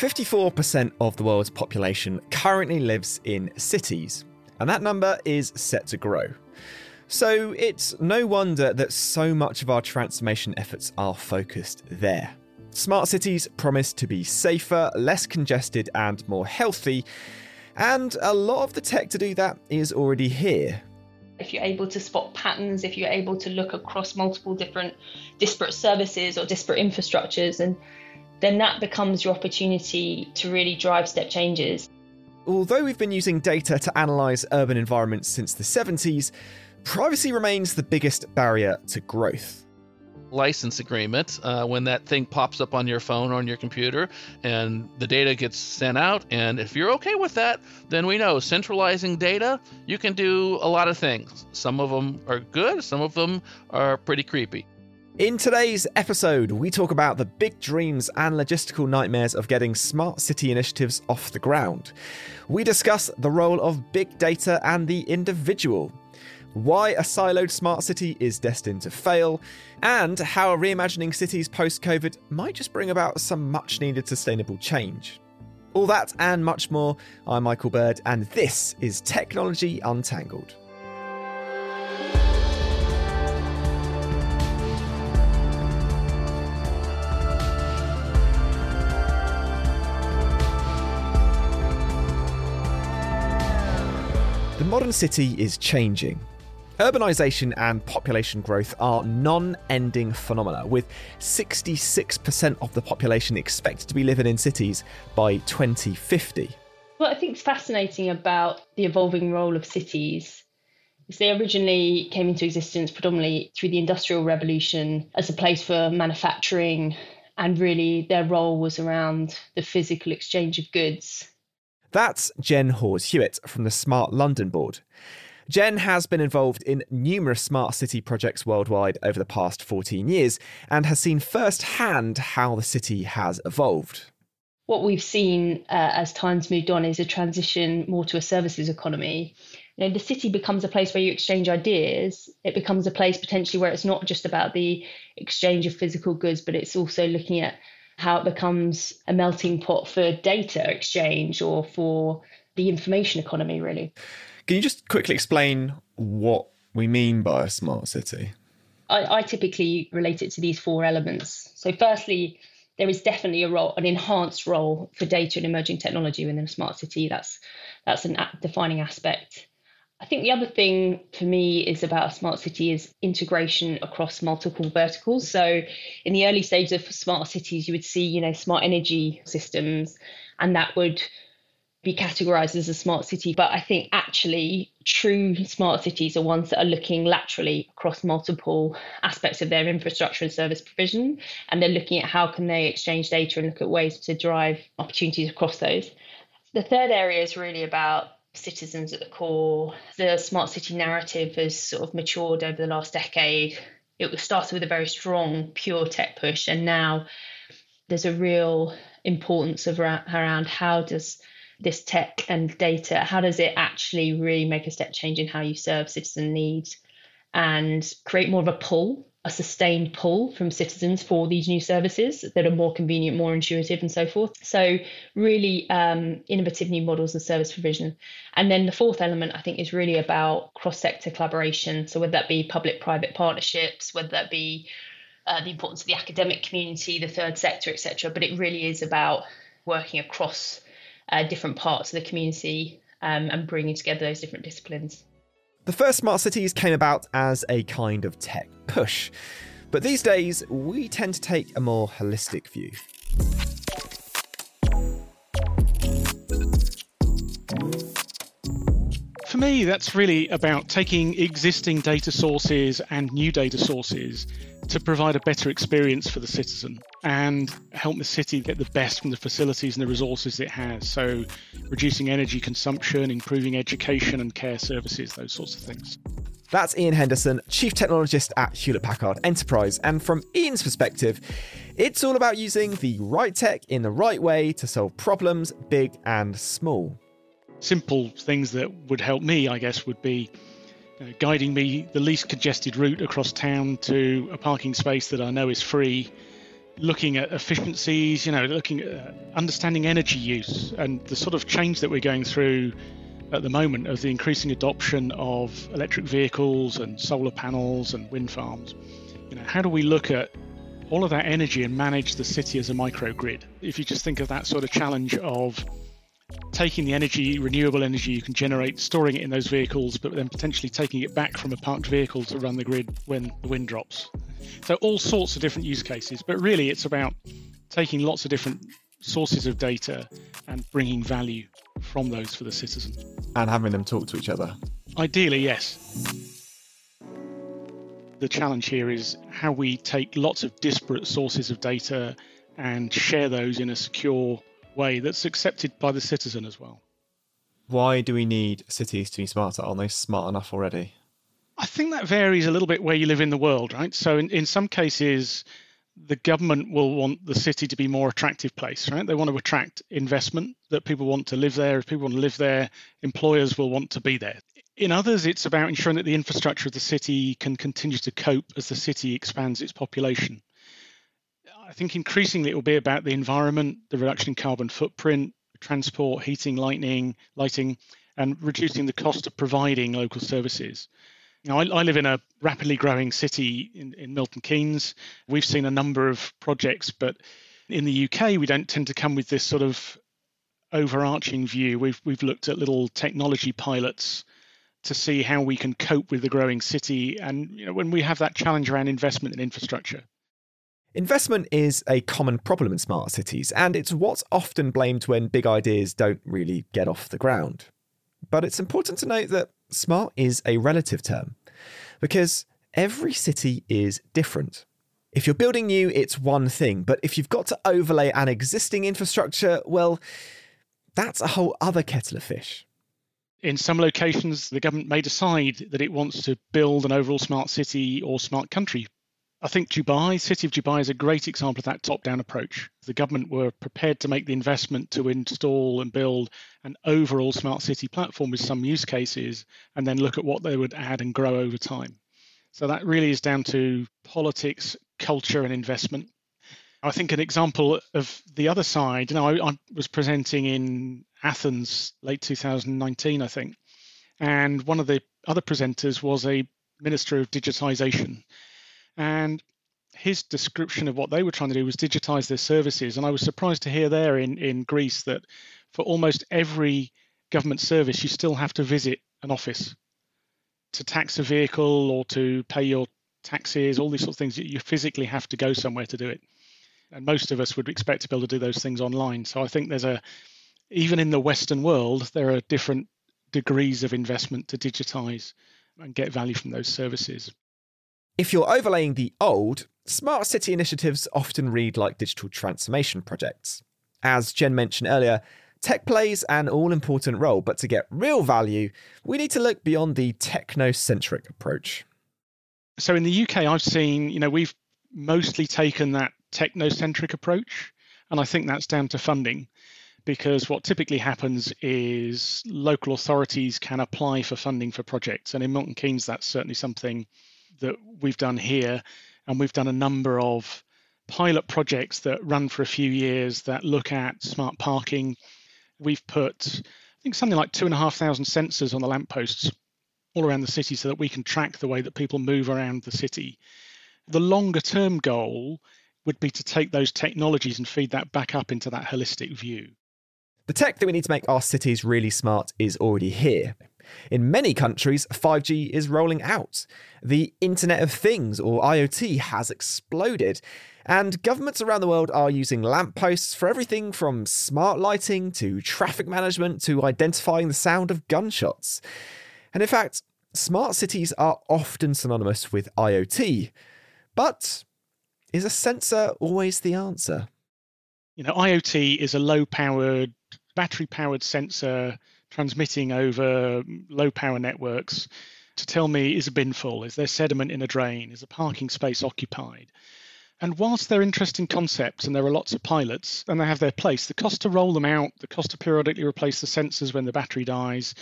54% of the world's population currently lives in cities, and that number is set to grow. So it's no wonder that so much of our transformation efforts are focused there. Smart cities promise to be safer, less congested, and more healthy, and a lot of the tech to do that is already here. If you're able to spot patterns, if you're able to look across multiple different disparate services or disparate infrastructures, and then that becomes your opportunity to really drive step changes. Although we've been using data to analyse urban environments since the 70s, privacy remains the biggest barrier to growth license agreement uh, when that thing pops up on your phone or on your computer and the data gets sent out. And if you're okay with that, then we know centralizing data, you can do a lot of things. Some of them are good, some of them are pretty creepy. In today's episode, we talk about the big dreams and logistical nightmares of getting smart city initiatives off the ground. We discuss the role of big data and the individual why a siloed smart city is destined to fail, and how reimagining cities post COVID might just bring about some much needed sustainable change. All that and much more. I'm Michael Bird, and this is Technology Untangled. Modern city is changing, Urbanisation and population growth are non ending phenomena, with 66% of the population expected to be living in cities by 2050. What I think is fascinating about the evolving role of cities is they originally came into existence predominantly through the Industrial Revolution as a place for manufacturing, and really their role was around the physical exchange of goods. That's Jen Hawes Hewitt from the Smart London Board. Jen has been involved in numerous smart city projects worldwide over the past 14 years and has seen firsthand how the city has evolved. What we've seen uh, as time's moved on is a transition more to a services economy. You know, the city becomes a place where you exchange ideas. It becomes a place potentially where it's not just about the exchange of physical goods, but it's also looking at how it becomes a melting pot for data exchange or for the information economy, really. Can you just quickly explain what we mean by a smart city? I, I typically relate it to these four elements. So, firstly, there is definitely a role, an enhanced role for data and emerging technology within a smart city. That's that's an defining aspect. I think the other thing for me is about a smart city is integration across multiple verticals. So in the early stages of smart cities, you would see, you know, smart energy systems, and that would be categorized as a smart city, but I think actually true smart cities are ones that are looking laterally across multiple aspects of their infrastructure and service provision. And they're looking at how can they exchange data and look at ways to drive opportunities across those. The third area is really about citizens at the core. The smart city narrative has sort of matured over the last decade. It started with a very strong pure tech push, and now there's a real importance of around how does this tech and data, how does it actually really make a step change in how you serve citizen needs and create more of a pull, a sustained pull from citizens for these new services that are more convenient, more intuitive, and so forth. So, really um, innovative new models of service provision. And then the fourth element, I think, is really about cross sector collaboration. So, whether that be public private partnerships, whether that be uh, the importance of the academic community, the third sector, etc. But it really is about working across uh, different parts of the community um, and bringing together those different disciplines. The first smart cities came about as a kind of tech push, but these days we tend to take a more holistic view. Me, that's really about taking existing data sources and new data sources to provide a better experience for the citizen and help the city get the best from the facilities and the resources it has. So, reducing energy consumption, improving education and care services, those sorts of things. That's Ian Henderson, Chief Technologist at Hewlett Packard Enterprise. And from Ian's perspective, it's all about using the right tech in the right way to solve problems, big and small. Simple things that would help me, I guess, would be uh, guiding me the least congested route across town to a parking space that I know is free looking at efficiencies, you know, looking at uh, understanding energy use and the sort of change that we're going through at the moment of the increasing adoption of electric vehicles and solar panels and wind farms. You know, how do we look at all of that energy and manage the city as a microgrid? If you just think of that sort of challenge of taking the energy, renewable energy you can generate, storing it in those vehicles, but then potentially taking it back from a parked vehicle to run the grid when the wind drops. So, all sorts of different use cases, but really it's about taking lots of different sources of data and bringing value from those for the citizen. And having them talk to each other. Ideally, yes. The challenge here is how we take lots of disparate sources of data and share those in a secure way that's accepted by the citizen as well. Why do we need cities to be smarter? Aren't they smart enough already? I think that varies a little bit where you live in the world, right? So in, in some cases, the government will want the city to be more attractive place, right? They want to attract investment that people want to live there. If people want to live there, employers will want to be there. In others, it's about ensuring that the infrastructure of the city can continue to cope as the city expands its population. I think increasingly it will be about the environment, the reduction in carbon footprint, transport, heating, lighting, lighting, and reducing the cost of providing local services. Know, I, I live in a rapidly growing city in, in Milton Keynes. We've seen a number of projects, but in the UK, we don't tend to come with this sort of overarching view. We've we've looked at little technology pilots to see how we can cope with the growing city, and you know, when we have that challenge around investment in infrastructure. Investment is a common problem in smart cities, and it's what's often blamed when big ideas don't really get off the ground. But it's important to note that smart is a relative term, because every city is different. If you're building new, it's one thing, but if you've got to overlay an existing infrastructure, well, that's a whole other kettle of fish. In some locations, the government may decide that it wants to build an overall smart city or smart country I think Dubai, City of Dubai, is a great example of that top down approach. The government were prepared to make the investment to install and build an overall smart city platform with some use cases and then look at what they would add and grow over time. So that really is down to politics, culture, and investment. I think an example of the other side, you know, I, I was presenting in Athens late 2019, I think, and one of the other presenters was a minister of digitization and his description of what they were trying to do was digitize their services. And I was surprised to hear there in, in Greece that for almost every government service, you still have to visit an office to tax a vehicle or to pay your taxes, all these sort of things. You physically have to go somewhere to do it. And most of us would expect to be able to do those things online. So I think there's a, even in the Western world, there are different degrees of investment to digitize and get value from those services. If you're overlaying the old, smart city initiatives often read like digital transformation projects. As Jen mentioned earlier, tech plays an all important role, but to get real value, we need to look beyond the technocentric approach. So in the UK, I've seen, you know, we've mostly taken that technocentric approach, and I think that's down to funding because what typically happens is local authorities can apply for funding for projects. And in Milton Keynes, that's certainly something that we've done here, and we've done a number of pilot projects that run for a few years that look at smart parking. We've put, I think, something like two and a half thousand sensors on the lampposts all around the city so that we can track the way that people move around the city. The longer term goal would be to take those technologies and feed that back up into that holistic view. The tech that we need to make our cities really smart is already here. In many countries, 5G is rolling out. The Internet of Things, or IoT, has exploded. And governments around the world are using lampposts for everything from smart lighting to traffic management to identifying the sound of gunshots. And in fact, smart cities are often synonymous with IoT. But is a sensor always the answer? You know, IoT is a low powered, battery powered sensor transmitting over low power networks to tell me is a bin full, is there sediment in a drain, is a parking space occupied? And whilst they're interesting concepts and there are lots of pilots and they have their place, the cost to roll them out, the cost to periodically replace the sensors when the battery dies,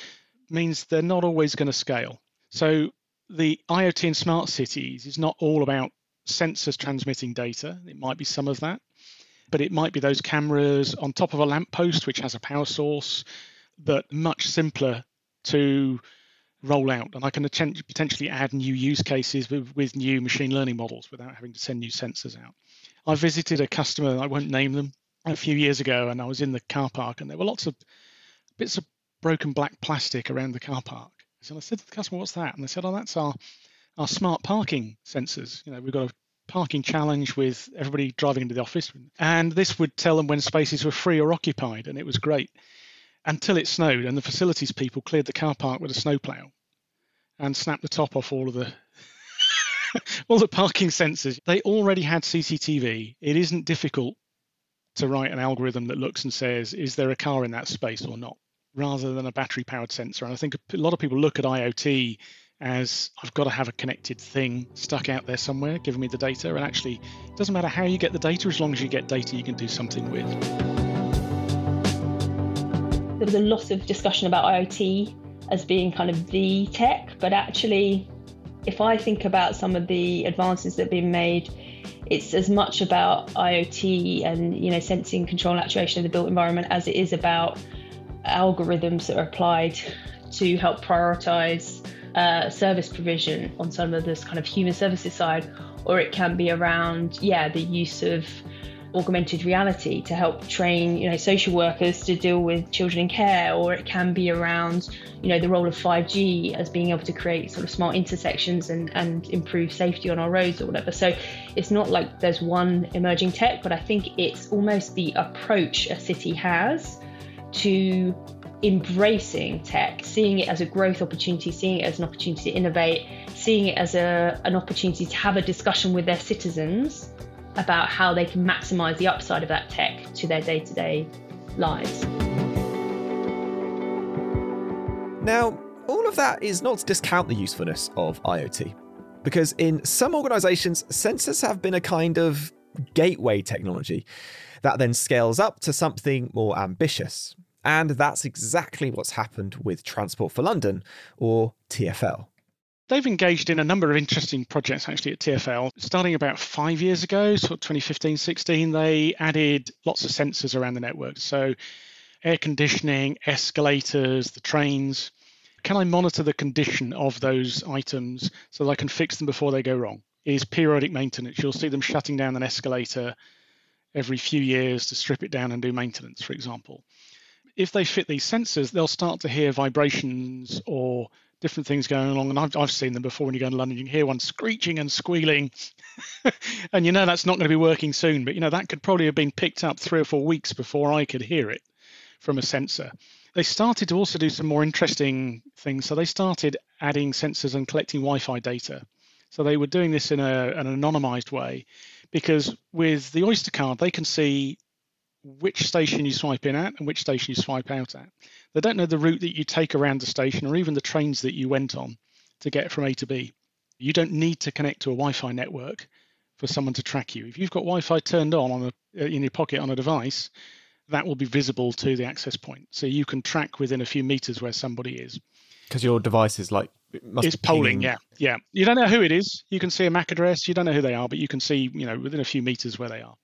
means they're not always going to scale. So the IoT in smart cities is not all about sensors transmitting data. It might be some of that, but it might be those cameras on top of a lamppost, which has a power source, but much simpler to roll out. And I can potentially add new use cases with, with new machine learning models without having to send new sensors out. I visited a customer, I won't name them, a few years ago, and I was in the car park, and there were lots of bits of broken black plastic around the car park. So I said to the customer, "What's that?" And they said, "Oh, that's our our smart parking sensors. You know, we've got a parking challenge with everybody driving into the office, and this would tell them when spaces were free or occupied, and it was great." Until it snowed, and the facilities people cleared the car park with a snowplow and snapped the top off all of the all the parking sensors. They already had CCTV. It isn't difficult to write an algorithm that looks and says, is there a car in that space or not, rather than a battery powered sensor. And I think a lot of people look at IoT as I've got to have a connected thing stuck out there somewhere giving me the data. And actually, it doesn't matter how you get the data, as long as you get data you can do something with. There was a lot of discussion about IoT as being kind of the tech, but actually, if I think about some of the advances that have been made it's as much about IoT and you know sensing, control, and actuation of the built environment as it is about algorithms that are applied to help prioritize uh, service provision on some of this kind of human services side, or it can be around yeah the use of augmented reality to help train you know social workers to deal with children in care or it can be around you know the role of 5G as being able to create sort of smart intersections and and improve safety on our roads or whatever. So it's not like there's one emerging tech but I think it's almost the approach a city has to embracing tech, seeing it as a growth opportunity, seeing it as an opportunity to innovate, seeing it as a, an opportunity to have a discussion with their citizens about how they can maximize the upside of that tech to their day to day lives. Now, all of that is not to discount the usefulness of IoT, because in some organizations, sensors have been a kind of gateway technology that then scales up to something more ambitious. And that's exactly what's happened with Transport for London, or TFL. They've engaged in a number of interesting projects actually at TFL. Starting about five years ago, so 2015 16, they added lots of sensors around the network. So, air conditioning, escalators, the trains. Can I monitor the condition of those items so that I can fix them before they go wrong? Is periodic maintenance. You'll see them shutting down an escalator every few years to strip it down and do maintenance, for example. If they fit these sensors, they'll start to hear vibrations or different things going along. And I've, I've seen them before when you go to London. You can hear one screeching and squealing. and you know that's not going to be working soon. But, you know, that could probably have been picked up three or four weeks before I could hear it from a sensor. They started to also do some more interesting things. So they started adding sensors and collecting Wi Fi data. So they were doing this in a, an anonymized way because with the Oyster card, they can see which station you swipe in at and which station you swipe out at. They don't know the route that you take around the station or even the trains that you went on to get from A to B. You don't need to connect to a Wi-Fi network for someone to track you. If you've got Wi-Fi turned on on a, uh, in your pocket on a device, that will be visible to the access point, so you can track within a few meters where somebody is. Because your device is like it it's polling, yeah, yeah. You don't know who it is. You can see a MAC address. You don't know who they are, but you can see, you know, within a few meters where they are.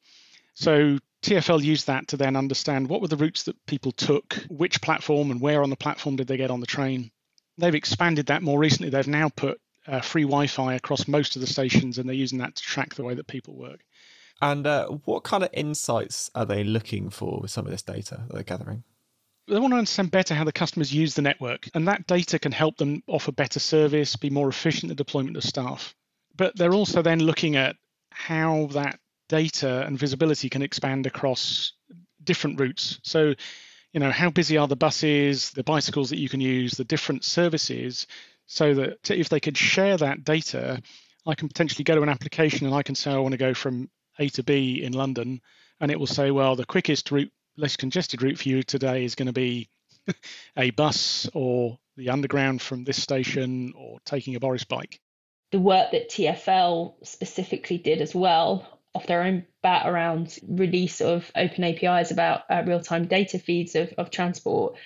So TFL used that to then understand what were the routes that people took, which platform, and where on the platform did they get on the train. They've expanded that more recently. They've now put uh, free Wi-Fi across most of the stations, and they're using that to track the way that people work. And uh, what kind of insights are they looking for with some of this data that they're gathering? They want to understand better how the customers use the network, and that data can help them offer better service, be more efficient in the deployment of staff. But they're also then looking at how that data and visibility can expand across different routes. So, you know, how busy are the buses, the bicycles that you can use, the different services, so that if they could share that data, I can potentially go to an application and I can say I want to go from A to B in London, and it will say, well, the quickest route, less congested route for you today is going to be a bus or the underground from this station or taking a Boris bike. The work that TFL specifically did as well off their own bat around release of open APIs about uh, real-time data feeds of, of transport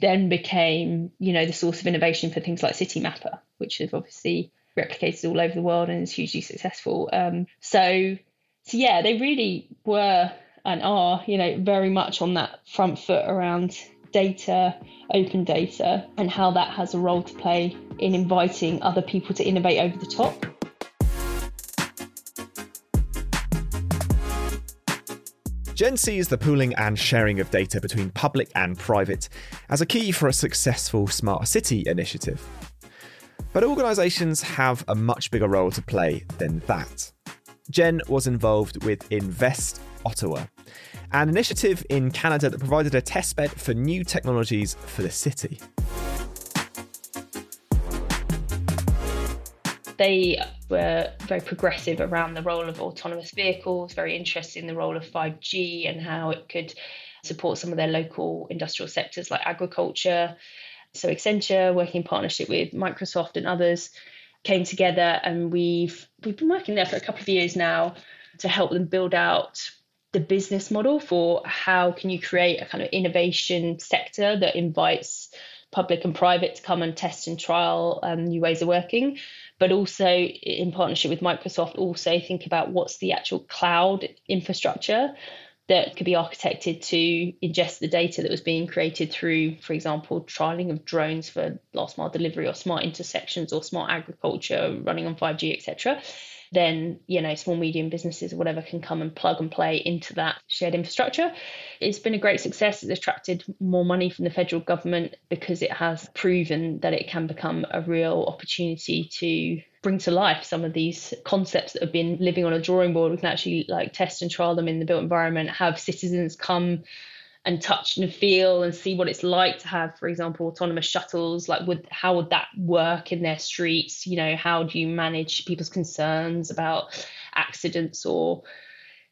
then became, you know, the source of innovation for things like Citymapper, which have obviously replicated all over the world and is hugely successful. Um, so, so yeah, they really were and are, you know, very much on that front foot around data, open data, and how that has a role to play in inviting other people to innovate over the top. Jen sees the pooling and sharing of data between public and private as a key for a successful smart city initiative. But organisations have a much bigger role to play than that. Jen was involved with Invest Ottawa, an initiative in Canada that provided a testbed for new technologies for the city. They were very progressive around the role of autonomous vehicles, very interested in the role of 5G and how it could support some of their local industrial sectors like agriculture. So Accenture, working in partnership with Microsoft and others, came together and we've we've been working there for a couple of years now to help them build out the business model for how can you create a kind of innovation sector that invites public and private to come and test and trial um, new ways of working but also in partnership with microsoft also think about what's the actual cloud infrastructure that could be architected to ingest the data that was being created through, for example, trialing of drones for last mile delivery or smart intersections or smart agriculture running on 5G, etc then you know small medium businesses or whatever can come and plug and play into that shared infrastructure. It's been a great success. It's attracted more money from the federal government because it has proven that it can become a real opportunity to bring to life some of these concepts that have been living on a drawing board. We can actually like test and trial them in the built environment have citizens come and touch and feel and see what it's like to have for example autonomous shuttles like would how would that work in their streets? You know how do you manage people's concerns about accidents or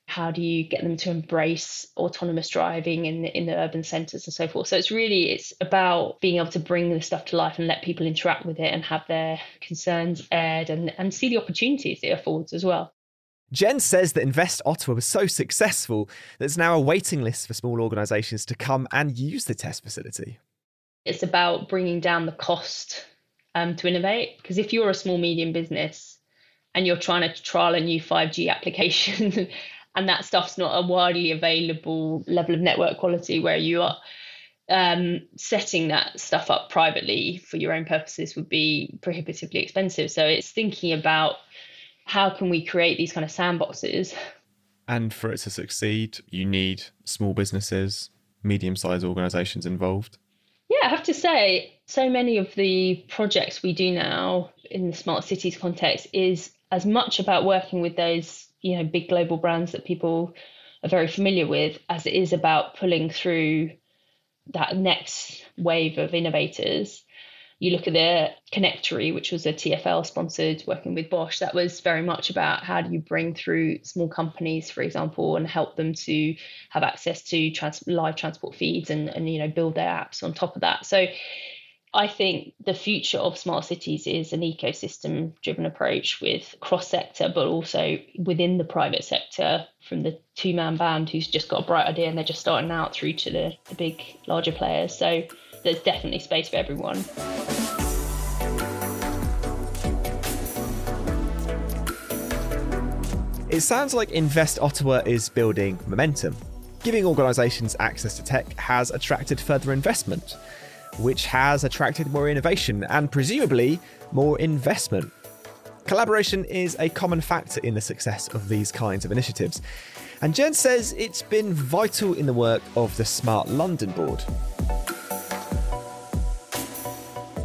how do you get them to embrace autonomous driving in in the urban centers and so forth? So it's really it's about being able to bring the stuff to life and let people interact with it and have their concerns aired and and see the opportunities it affords as well Jen says that Invest Ottawa was so successful that there's now a waiting list for small organisations to come and use the test facility. It's about bringing down the cost um, to innovate. Because if you're a small, medium business and you're trying to trial a new 5G application and that stuff's not a widely available level of network quality where you are um, setting that stuff up privately for your own purposes would be prohibitively expensive. So it's thinking about how can we create these kind of sandboxes? And for it to succeed, you need small businesses, medium sized organizations involved. Yeah, I have to say, so many of the projects we do now in the smart cities context is as much about working with those, you know, big global brands that people are very familiar with as it is about pulling through that next wave of innovators you look at the Connectory, which was a TFL sponsored working with Bosch, that was very much about how do you bring through small companies, for example, and help them to have access to trans- live transport feeds and, and you know build their apps on top of that. So I think the future of smart cities is an ecosystem driven approach with cross sector, but also within the private sector from the two man band who's just got a bright idea and they're just starting out through to the, the big, larger players. So there's definitely space for everyone. It sounds like Invest Ottawa is building momentum. Giving organisations access to tech has attracted further investment, which has attracted more innovation and presumably more investment. Collaboration is a common factor in the success of these kinds of initiatives, and Jen says it's been vital in the work of the Smart London Board.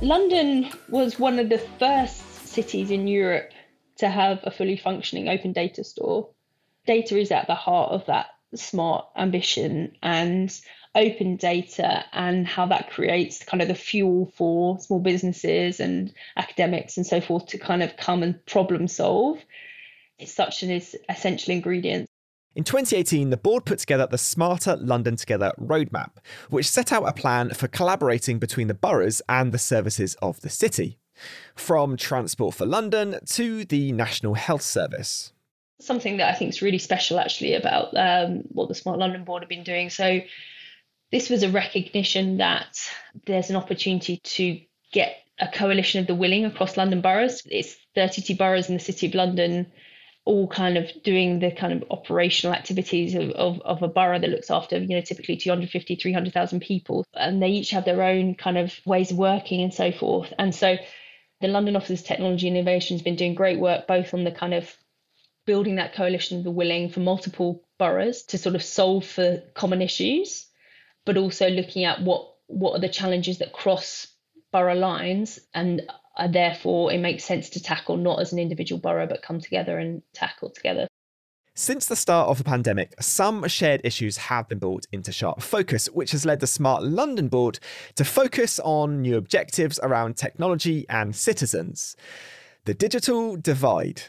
London was one of the first cities in Europe to have a fully functioning open data store. Data is at the heart of that smart ambition and open data and how that creates kind of the fuel for small businesses and academics and so forth to kind of come and problem solve. It's such an essential ingredient. In 2018, the board put together the Smarter London Together roadmap, which set out a plan for collaborating between the boroughs and the services of the city, from Transport for London to the National Health Service. Something that I think is really special actually about um, what the Smart London Board have been doing. So, this was a recognition that there's an opportunity to get a coalition of the willing across London boroughs. It's 32 boroughs in the City of London, all kind of doing the kind of operational activities of, of, of a borough that looks after, you know, typically 250, 300,000 people. And they each have their own kind of ways of working and so forth. And so the London Office of Technology Innovation has been doing great work both on the kind of building that coalition of the willing for multiple boroughs to sort of solve for common issues, but also looking at what what are the challenges that cross borough lines and Uh, therefore it makes sense to tackle not as an individual borough but come together and tackle together. Since the start of the pandemic, some shared issues have been brought into sharp focus, which has led the Smart London Board to focus on new objectives around technology and citizens. The digital divide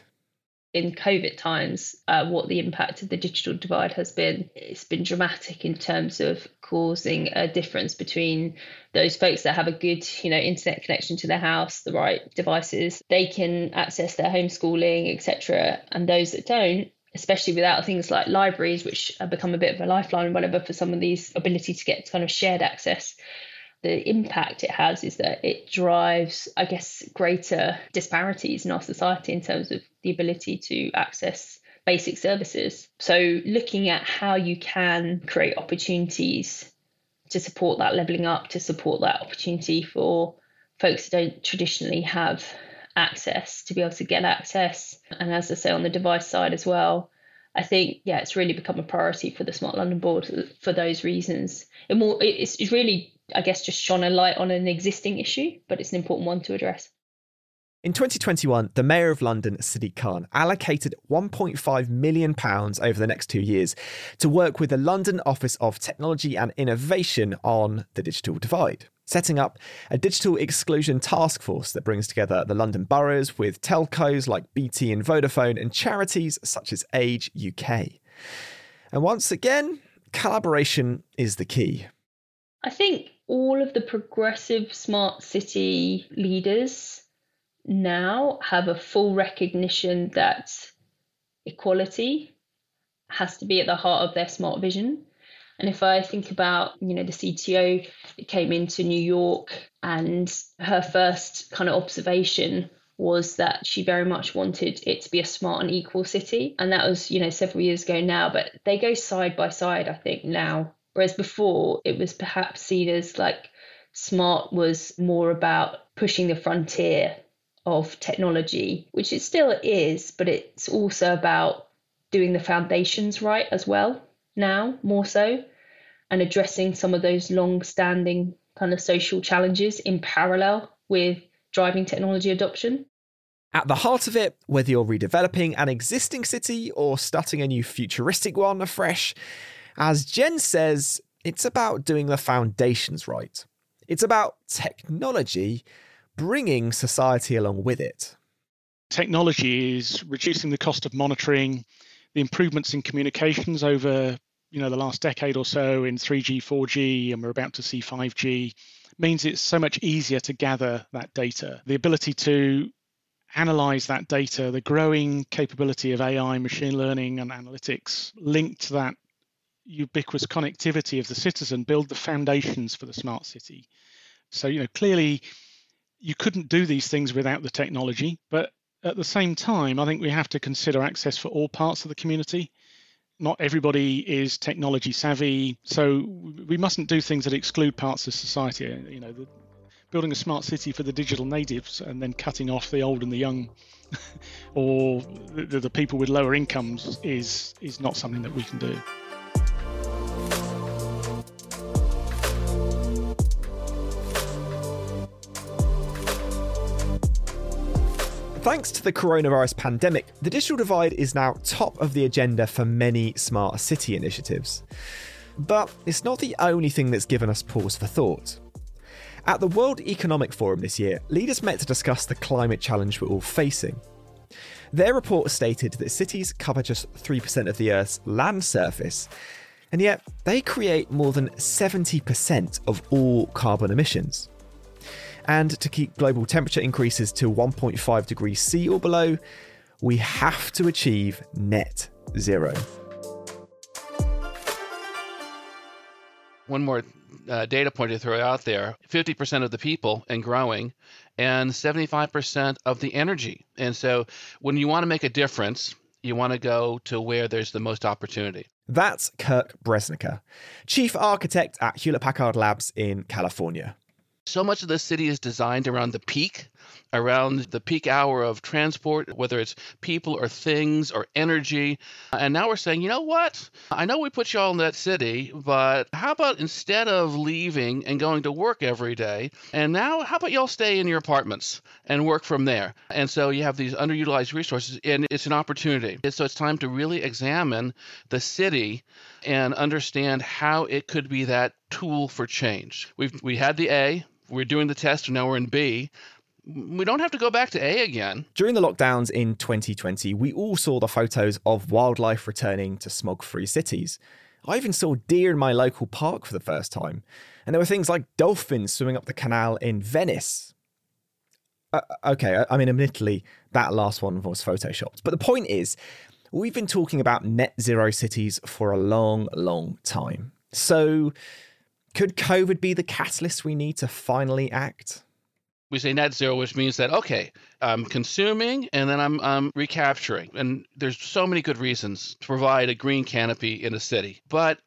in COVID times, uh, what the impact of the digital divide has been. It's been dramatic in terms of causing a difference between those folks that have a good, you know, internet connection to their house, the right devices, they can access their homeschooling, etc., and those that don't. Especially without things like libraries, which have become a bit of a lifeline, whatever, for some of these ability to get kind of shared access the impact it has is that it drives, I guess, greater disparities in our society in terms of the ability to access basic services. So, looking at how you can create opportunities to support that levelling up, to support that opportunity for folks who don't traditionally have access to be able to get access. And as I say, on the device side as well, I think, yeah, it's really become a priority for the Smart London Board for those reasons. It more, it's, it's really I guess, just shone a light on an existing issue, but it's an important one to address. In 2021, the Mayor of London, Sadiq Khan, allocated £1.5 million over the next two years to work with the London Office of Technology and Innovation on the digital divide, setting up a digital exclusion task force that brings together the London boroughs with telcos like BT and Vodafone and charities such as Age UK. And once again, collaboration is the key. I think all of the progressive smart city leaders now have a full recognition that equality has to be at the heart of their smart vision. And if I think about, you know, the CTO that came into New York and her first kind of observation was that she very much wanted it to be a smart and equal city. And that was, you know, several years ago now, but they go side by side, I think, now. Whereas before, it was perhaps seen as like smart was more about pushing the frontier of technology, which it still is, but it's also about doing the foundations right as well now, more so, and addressing some of those long standing kind of social challenges in parallel with driving technology adoption. At the heart of it, whether you're redeveloping an existing city or starting a new futuristic one afresh, as Jen says, it's about doing the foundations right. It's about technology bringing society along with it. Technology is reducing the cost of monitoring, the improvements in communications over you know the last decade or so in 3G, 4G, and we're about to see 5G means it's so much easier to gather that data. The ability to analyze that data, the growing capability of AI, machine learning, and analytics linked to that ubiquitous connectivity of the citizen build the foundations for the smart city. So, you know, clearly you couldn't do these things without the technology, but at the same time, I think we have to consider access for all parts of the community. Not everybody is technology savvy, so we mustn't do things that exclude parts of society. You know, the, building a smart city for the digital natives and then cutting off the old and the young, or the, the people with lower incomes is is not something that we can do. Thanks to the coronavirus pandemic, the digital divide is now top of the agenda for many smart city initiatives. But it's not the only thing that's given us pause for thought. At the World Economic Forum this year, leaders met to discuss the climate challenge we're all facing. Their report stated that cities cover just 3% of the Earth's land surface, and yet they create more than 70% of all carbon emissions. And to keep global temperature increases to 1.5 degrees C or below, we have to achieve net zero. One more uh, data point to throw out there 50% of the people and growing and 75% of the energy. And so when you want to make a difference, you want to go to where there's the most opportunity. That's Kirk Bresniker, Chief Architect at Hewlett Packard Labs in California. So much of the city is designed around the peak, around the peak hour of transport, whether it's people or things or energy. And now we're saying, you know what? I know we put you all in that city, but how about instead of leaving and going to work every day, and now how about y'all stay in your apartments and work from there? And so you have these underutilized resources, and it's an opportunity. So it's time to really examine the city and understand how it could be that tool for change. We've we had the A, we're doing the test, and now we're in B. We don't have to go back to A again. During the lockdowns in 2020, we all saw the photos of wildlife returning to smog free cities. I even saw deer in my local park for the first time, and there were things like dolphins swimming up the canal in Venice. Uh, okay, I mean, admittedly, that last one was photoshopped. But the point is, we've been talking about net zero cities for a long, long time. So, could COVID be the catalyst we need to finally act? We say net zero, which means that, okay, I'm consuming and then I'm, I'm recapturing. And there's so many good reasons to provide a green canopy in a city. But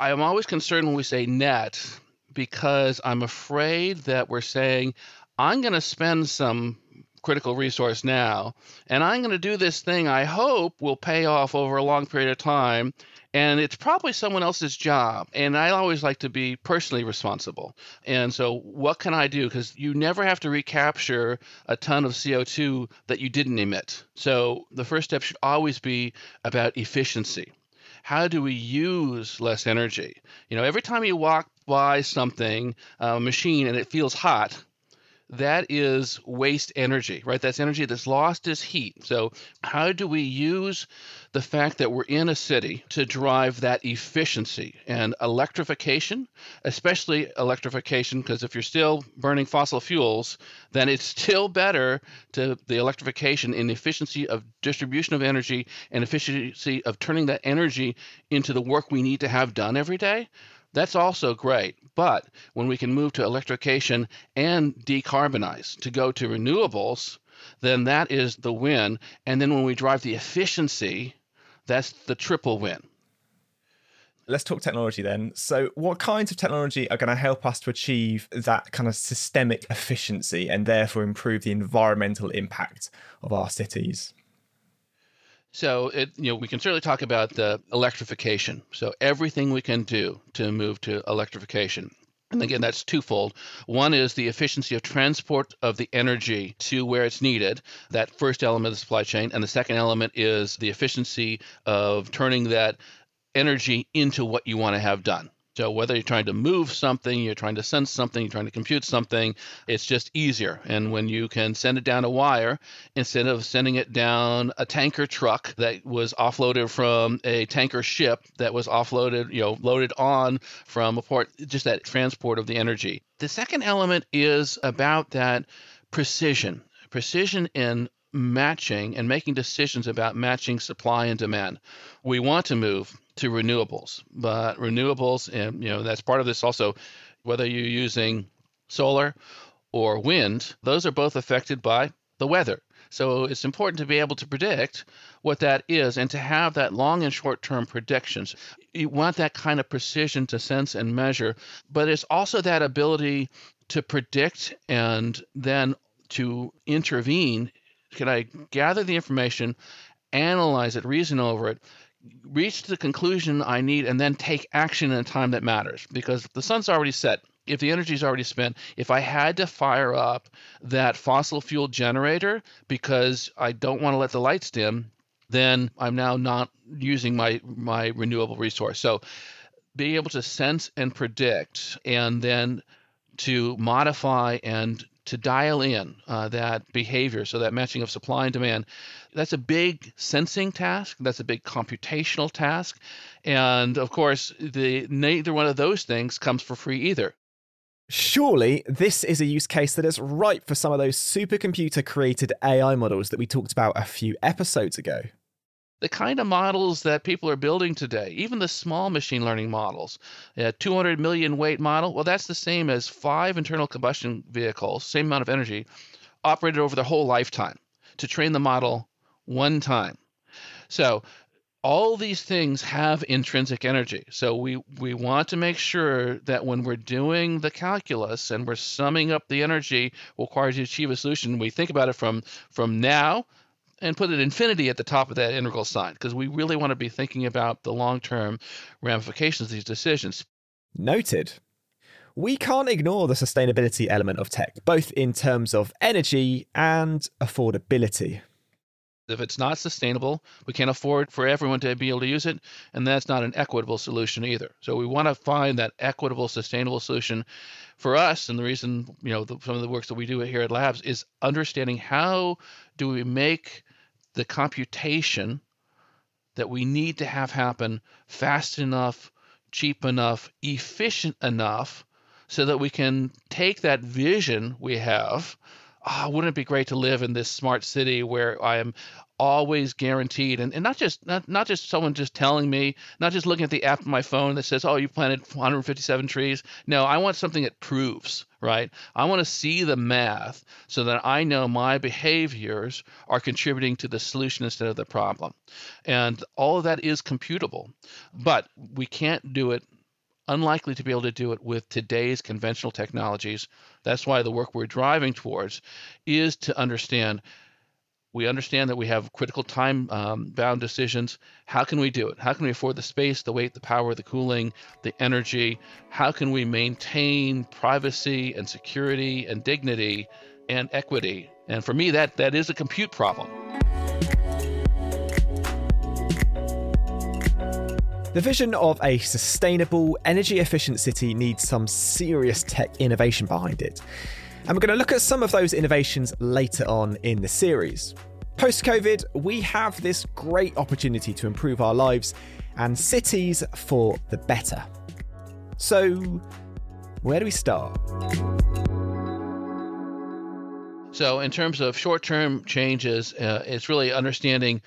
I am always concerned when we say net because I'm afraid that we're saying, I'm going to spend some critical resource now, and I'm going to do this thing I hope will pay off over a long period of time and it's probably someone else's job and i always like to be personally responsible. And so what can i do? Because you never have to recapture a ton of co2 that you didn't emit. So the first step should always be about efficiency. How do we use less energy? You know every time you walk by something a machine and it feels hot that is waste energy, right? That's energy that's lost as heat. So, how do we use the fact that we're in a city to drive that efficiency and electrification, especially electrification? Because if you're still burning fossil fuels, then it's still better to the electrification in efficiency of distribution of energy and efficiency of turning that energy into the work we need to have done every day that's also great. But when we can move to electrification and decarbonize to go to renewables, then that is the win. And then when we drive the efficiency, that's the triple win. Let's talk technology then. So, what kinds of technology are going to help us to achieve that kind of systemic efficiency and therefore improve the environmental impact of our cities? So it, you know, we can certainly talk about the electrification. So everything we can do to move to electrification. And again, that's twofold. One is the efficiency of transport of the energy to where it's needed, that first element of the supply chain. And the second element is the efficiency of turning that energy into what you want to have done. So whether you're trying to move something, you're trying to sense something, you're trying to compute something, it's just easier. And when you can send it down a wire instead of sending it down a tanker truck that was offloaded from a tanker ship that was offloaded, you know, loaded on from a port, just that transport of the energy. The second element is about that precision, precision in matching and making decisions about matching supply and demand. We want to move to renewables. But renewables, and you know, that's part of this also, whether you're using solar or wind, those are both affected by the weather. So it's important to be able to predict what that is and to have that long and short term predictions. You want that kind of precision to sense and measure, but it's also that ability to predict and then to intervene. Can I gather the information, analyze it, reason over it, reach the conclusion I need and then take action in a time that matters because the sun's already set. If the energy is already spent, if I had to fire up that fossil fuel generator because I don't want to let the lights dim, then I'm now not using my my renewable resource. So being able to sense and predict and then to modify and to dial in uh, that behavior, so that matching of supply and demand, that's a big sensing task. That's a big computational task, and of course, the neither one of those things comes for free either. Surely, this is a use case that is ripe for some of those supercomputer created AI models that we talked about a few episodes ago. The kind of models that people are building today, even the small machine learning models, a 200 million weight model, well, that's the same as five internal combustion vehicles, same amount of energy, operated over their whole lifetime to train the model one time. So all these things have intrinsic energy. So we, we want to make sure that when we're doing the calculus and we're summing up the energy required to achieve a solution, we think about it from, from now and put an infinity at the top of that integral sign because we really want to be thinking about the long term ramifications of these decisions. Noted. We can't ignore the sustainability element of tech, both in terms of energy and affordability. If it's not sustainable, we can't afford for everyone to be able to use it, and that's not an equitable solution either. So we want to find that equitable, sustainable solution for us. And the reason, you know, the, some of the works that we do here at Labs is understanding how do we make the computation that we need to have happen fast enough, cheap enough, efficient enough so that we can take that vision we have oh, wouldn't it be great to live in this smart city where I am always guaranteed? And, and not just not, not just someone just telling me not just looking at the app on my phone that says oh you planted 157 trees. No i want something that proves right? I want to see the math so that i know my behaviors are contributing to the solution instead of the problem. And all of that is computable but we can't do it unlikely to be able to do it with today's conventional technologies. That's why the work we're driving towards is to understand. We understand that we have critical time um, bound decisions. How can we do it? How can we afford the space, the weight, the power, the cooling, the energy? How can we maintain privacy and security and dignity and equity? And for me, that, that is a compute problem. The vision of a sustainable, energy efficient city needs some serious tech innovation behind it. And we're going to look at some of those innovations later on in the series. Post COVID, we have this great opportunity to improve our lives and cities for the better. So, where do we start? So, in terms of short term changes, uh, it's really understanding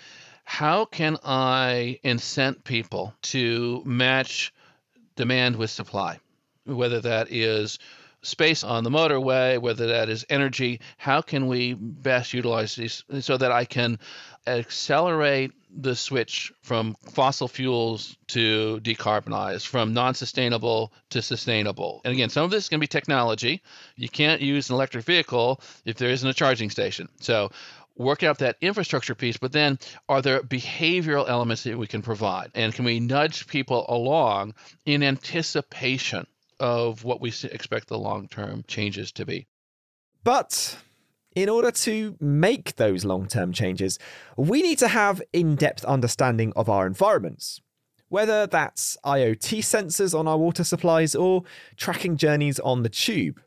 how can I incent people to match demand with supply? Whether that is space on the motorway, whether that is energy, how can we best utilize these so that I can accelerate the switch from fossil fuels to decarbonize, from non sustainable to sustainable? And again, some of this is going to be technology. You can't use an electric vehicle if there isn't a charging station. So work out that infrastructure piece, but then are there behavioral elements that we can provide? And can we nudge people along in anticipation of what we expect the long term changes to be? But in order to make those long term changes, we need to have in depth understanding of our environments. Whether that's IoT sensors on our water supplies or tracking journeys on the tube.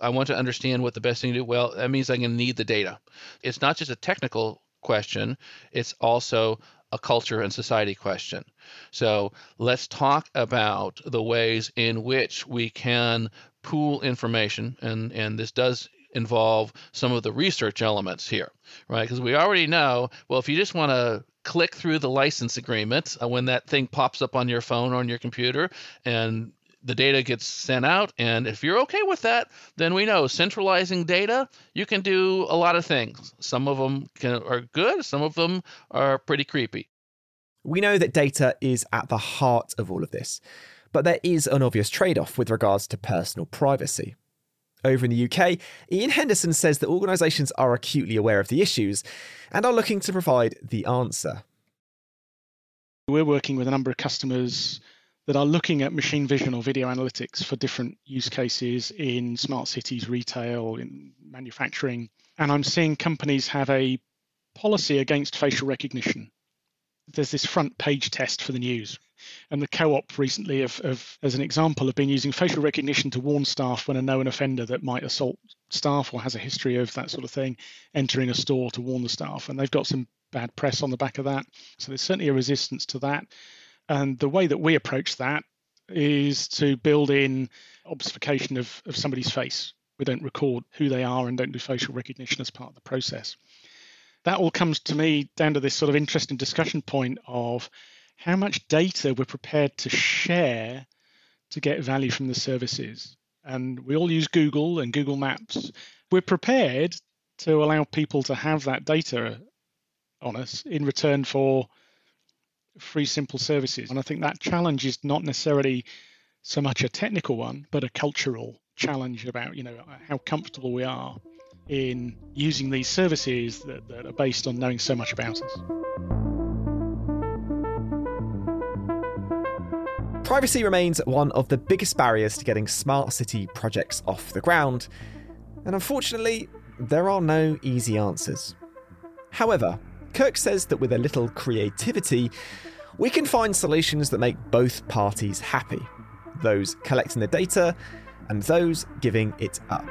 I want to understand what the best thing to do. Well, that means I'm going to need the data. It's not just a technical question, it's also a culture and society question. So let's talk about the ways in which we can pool information, and, and this does involve some of the research elements here, right? Because we already know, well, if you just want to click through the license agreement uh, when that thing pops up on your phone or on your computer and the data gets sent out. And if you're okay with that, then we know centralizing data, you can do a lot of things. Some of them can, are good, some of them are pretty creepy. We know that data is at the heart of all of this, but there is an obvious trade off with regards to personal privacy. Over in the UK, Ian Henderson says that organisations are acutely aware of the issues and are looking to provide the answer. We're working with a number of customers that are looking at machine vision or video analytics for different use cases in smart cities, retail, in manufacturing. And I'm seeing companies have a policy against facial recognition. There's this front page test for the news. And the co-op recently, have, have, as an example, have been using facial recognition to warn staff when a known offender that might assault staff or has a history of that sort of thing entering a store to warn the staff. And they've got some bad press on the back of that. So there's certainly a resistance to that. And the way that we approach that is to build in obfuscation of, of somebody's face. We don't record who they are and don't do facial recognition as part of the process. that all comes to me down to this sort of interesting discussion point of how much data we're prepared to share to get value from the services. And we all use Google and Google Maps. We're prepared to allow people to have that data on us in return for free, simple services. And I think that challenge is not necessarily so much a technical one, but a cultural challenge about you know how comfortable we are in using these services that, that are based on knowing so much about us. Privacy remains one of the biggest barriers to getting smart city projects off the ground, and unfortunately, there are no easy answers. However, Kirk says that with a little creativity, we can find solutions that make both parties happy those collecting the data and those giving it up.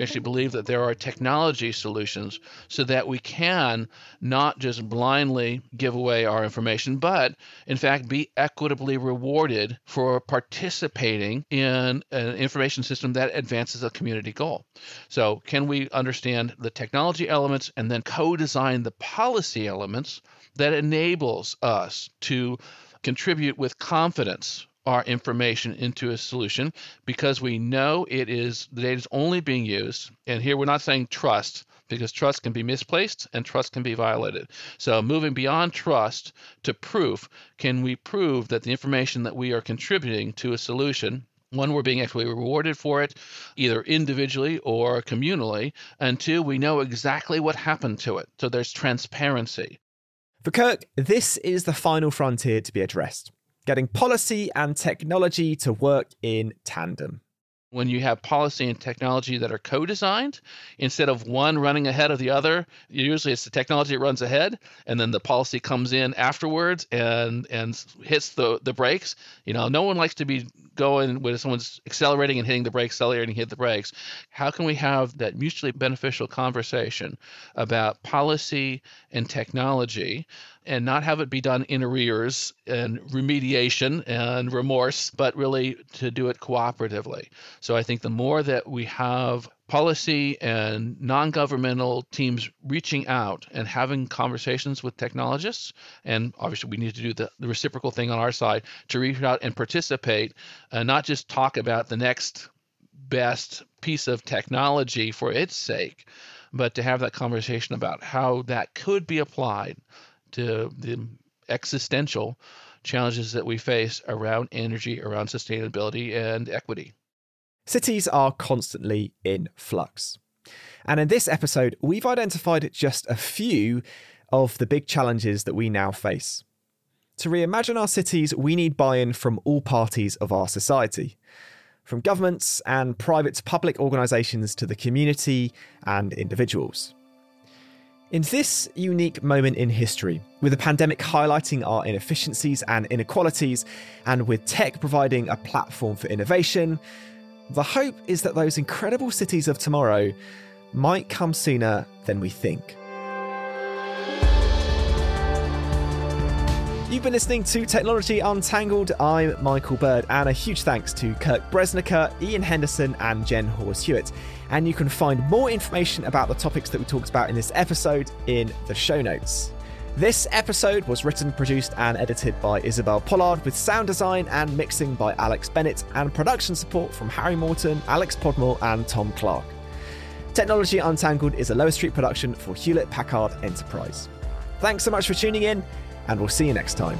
We actually believe that there are technology solutions so that we can not just blindly give away our information, but in fact be equitably rewarded for participating in an information system that advances a community goal. So, can we understand the technology elements and then co design the policy elements that enables us to contribute with confidence our information into a solution because we know it is the data is only being used. And here we're not saying trust because trust can be misplaced and trust can be violated. So moving beyond trust to proof, can we prove that the information that we are contributing to a solution one, we're being actually rewarded for it, either individually or communally. And two, we know exactly what happened to it. So there's transparency. For Kirk, this is the final frontier to be addressed getting policy and technology to work in tandem. When you have policy and technology that are co-designed instead of one running ahead of the other usually it's the technology that runs ahead and then the policy comes in afterwards and and hits the the brakes. You know no one likes to be going when someone's accelerating and hitting the brakes accelerating and hit the brakes how can we have that mutually beneficial conversation about policy and technology and not have it be done in arrears and remediation and remorse, but really to do it cooperatively. So I think the more that we have policy and non governmental teams reaching out and having conversations with technologists, and obviously we need to do the, the reciprocal thing on our side to reach out and participate, and not just talk about the next best piece of technology for its sake, but to have that conversation about how that could be applied to the existential challenges that we face around energy, around sustainability, and equity. Cities are constantly in flux. And in this episode, we've identified just a few of the big challenges that we now face. To reimagine our cities, we need buy in from all parties of our society, from governments and private to public organisations to the community and individuals. In this unique moment in history, with the pandemic highlighting our inefficiencies and inequalities, and with tech providing a platform for innovation, the hope is that those incredible cities of tomorrow might come sooner than we think. You've been listening to Technology Untangled. I'm Michael Bird, and a huge thanks to Kirk Bresniker, Ian Henderson, and Jen Hawes Hewitt. And you can find more information about the topics that we talked about in this episode in the show notes. This episode was written, produced, and edited by Isabel Pollard, with sound design and mixing by Alex Bennett, and production support from Harry Morton, Alex Podmore, and Tom Clark. Technology Untangled is a Lower Street production for Hewlett Packard Enterprise. Thanks so much for tuning in and we'll see you next time.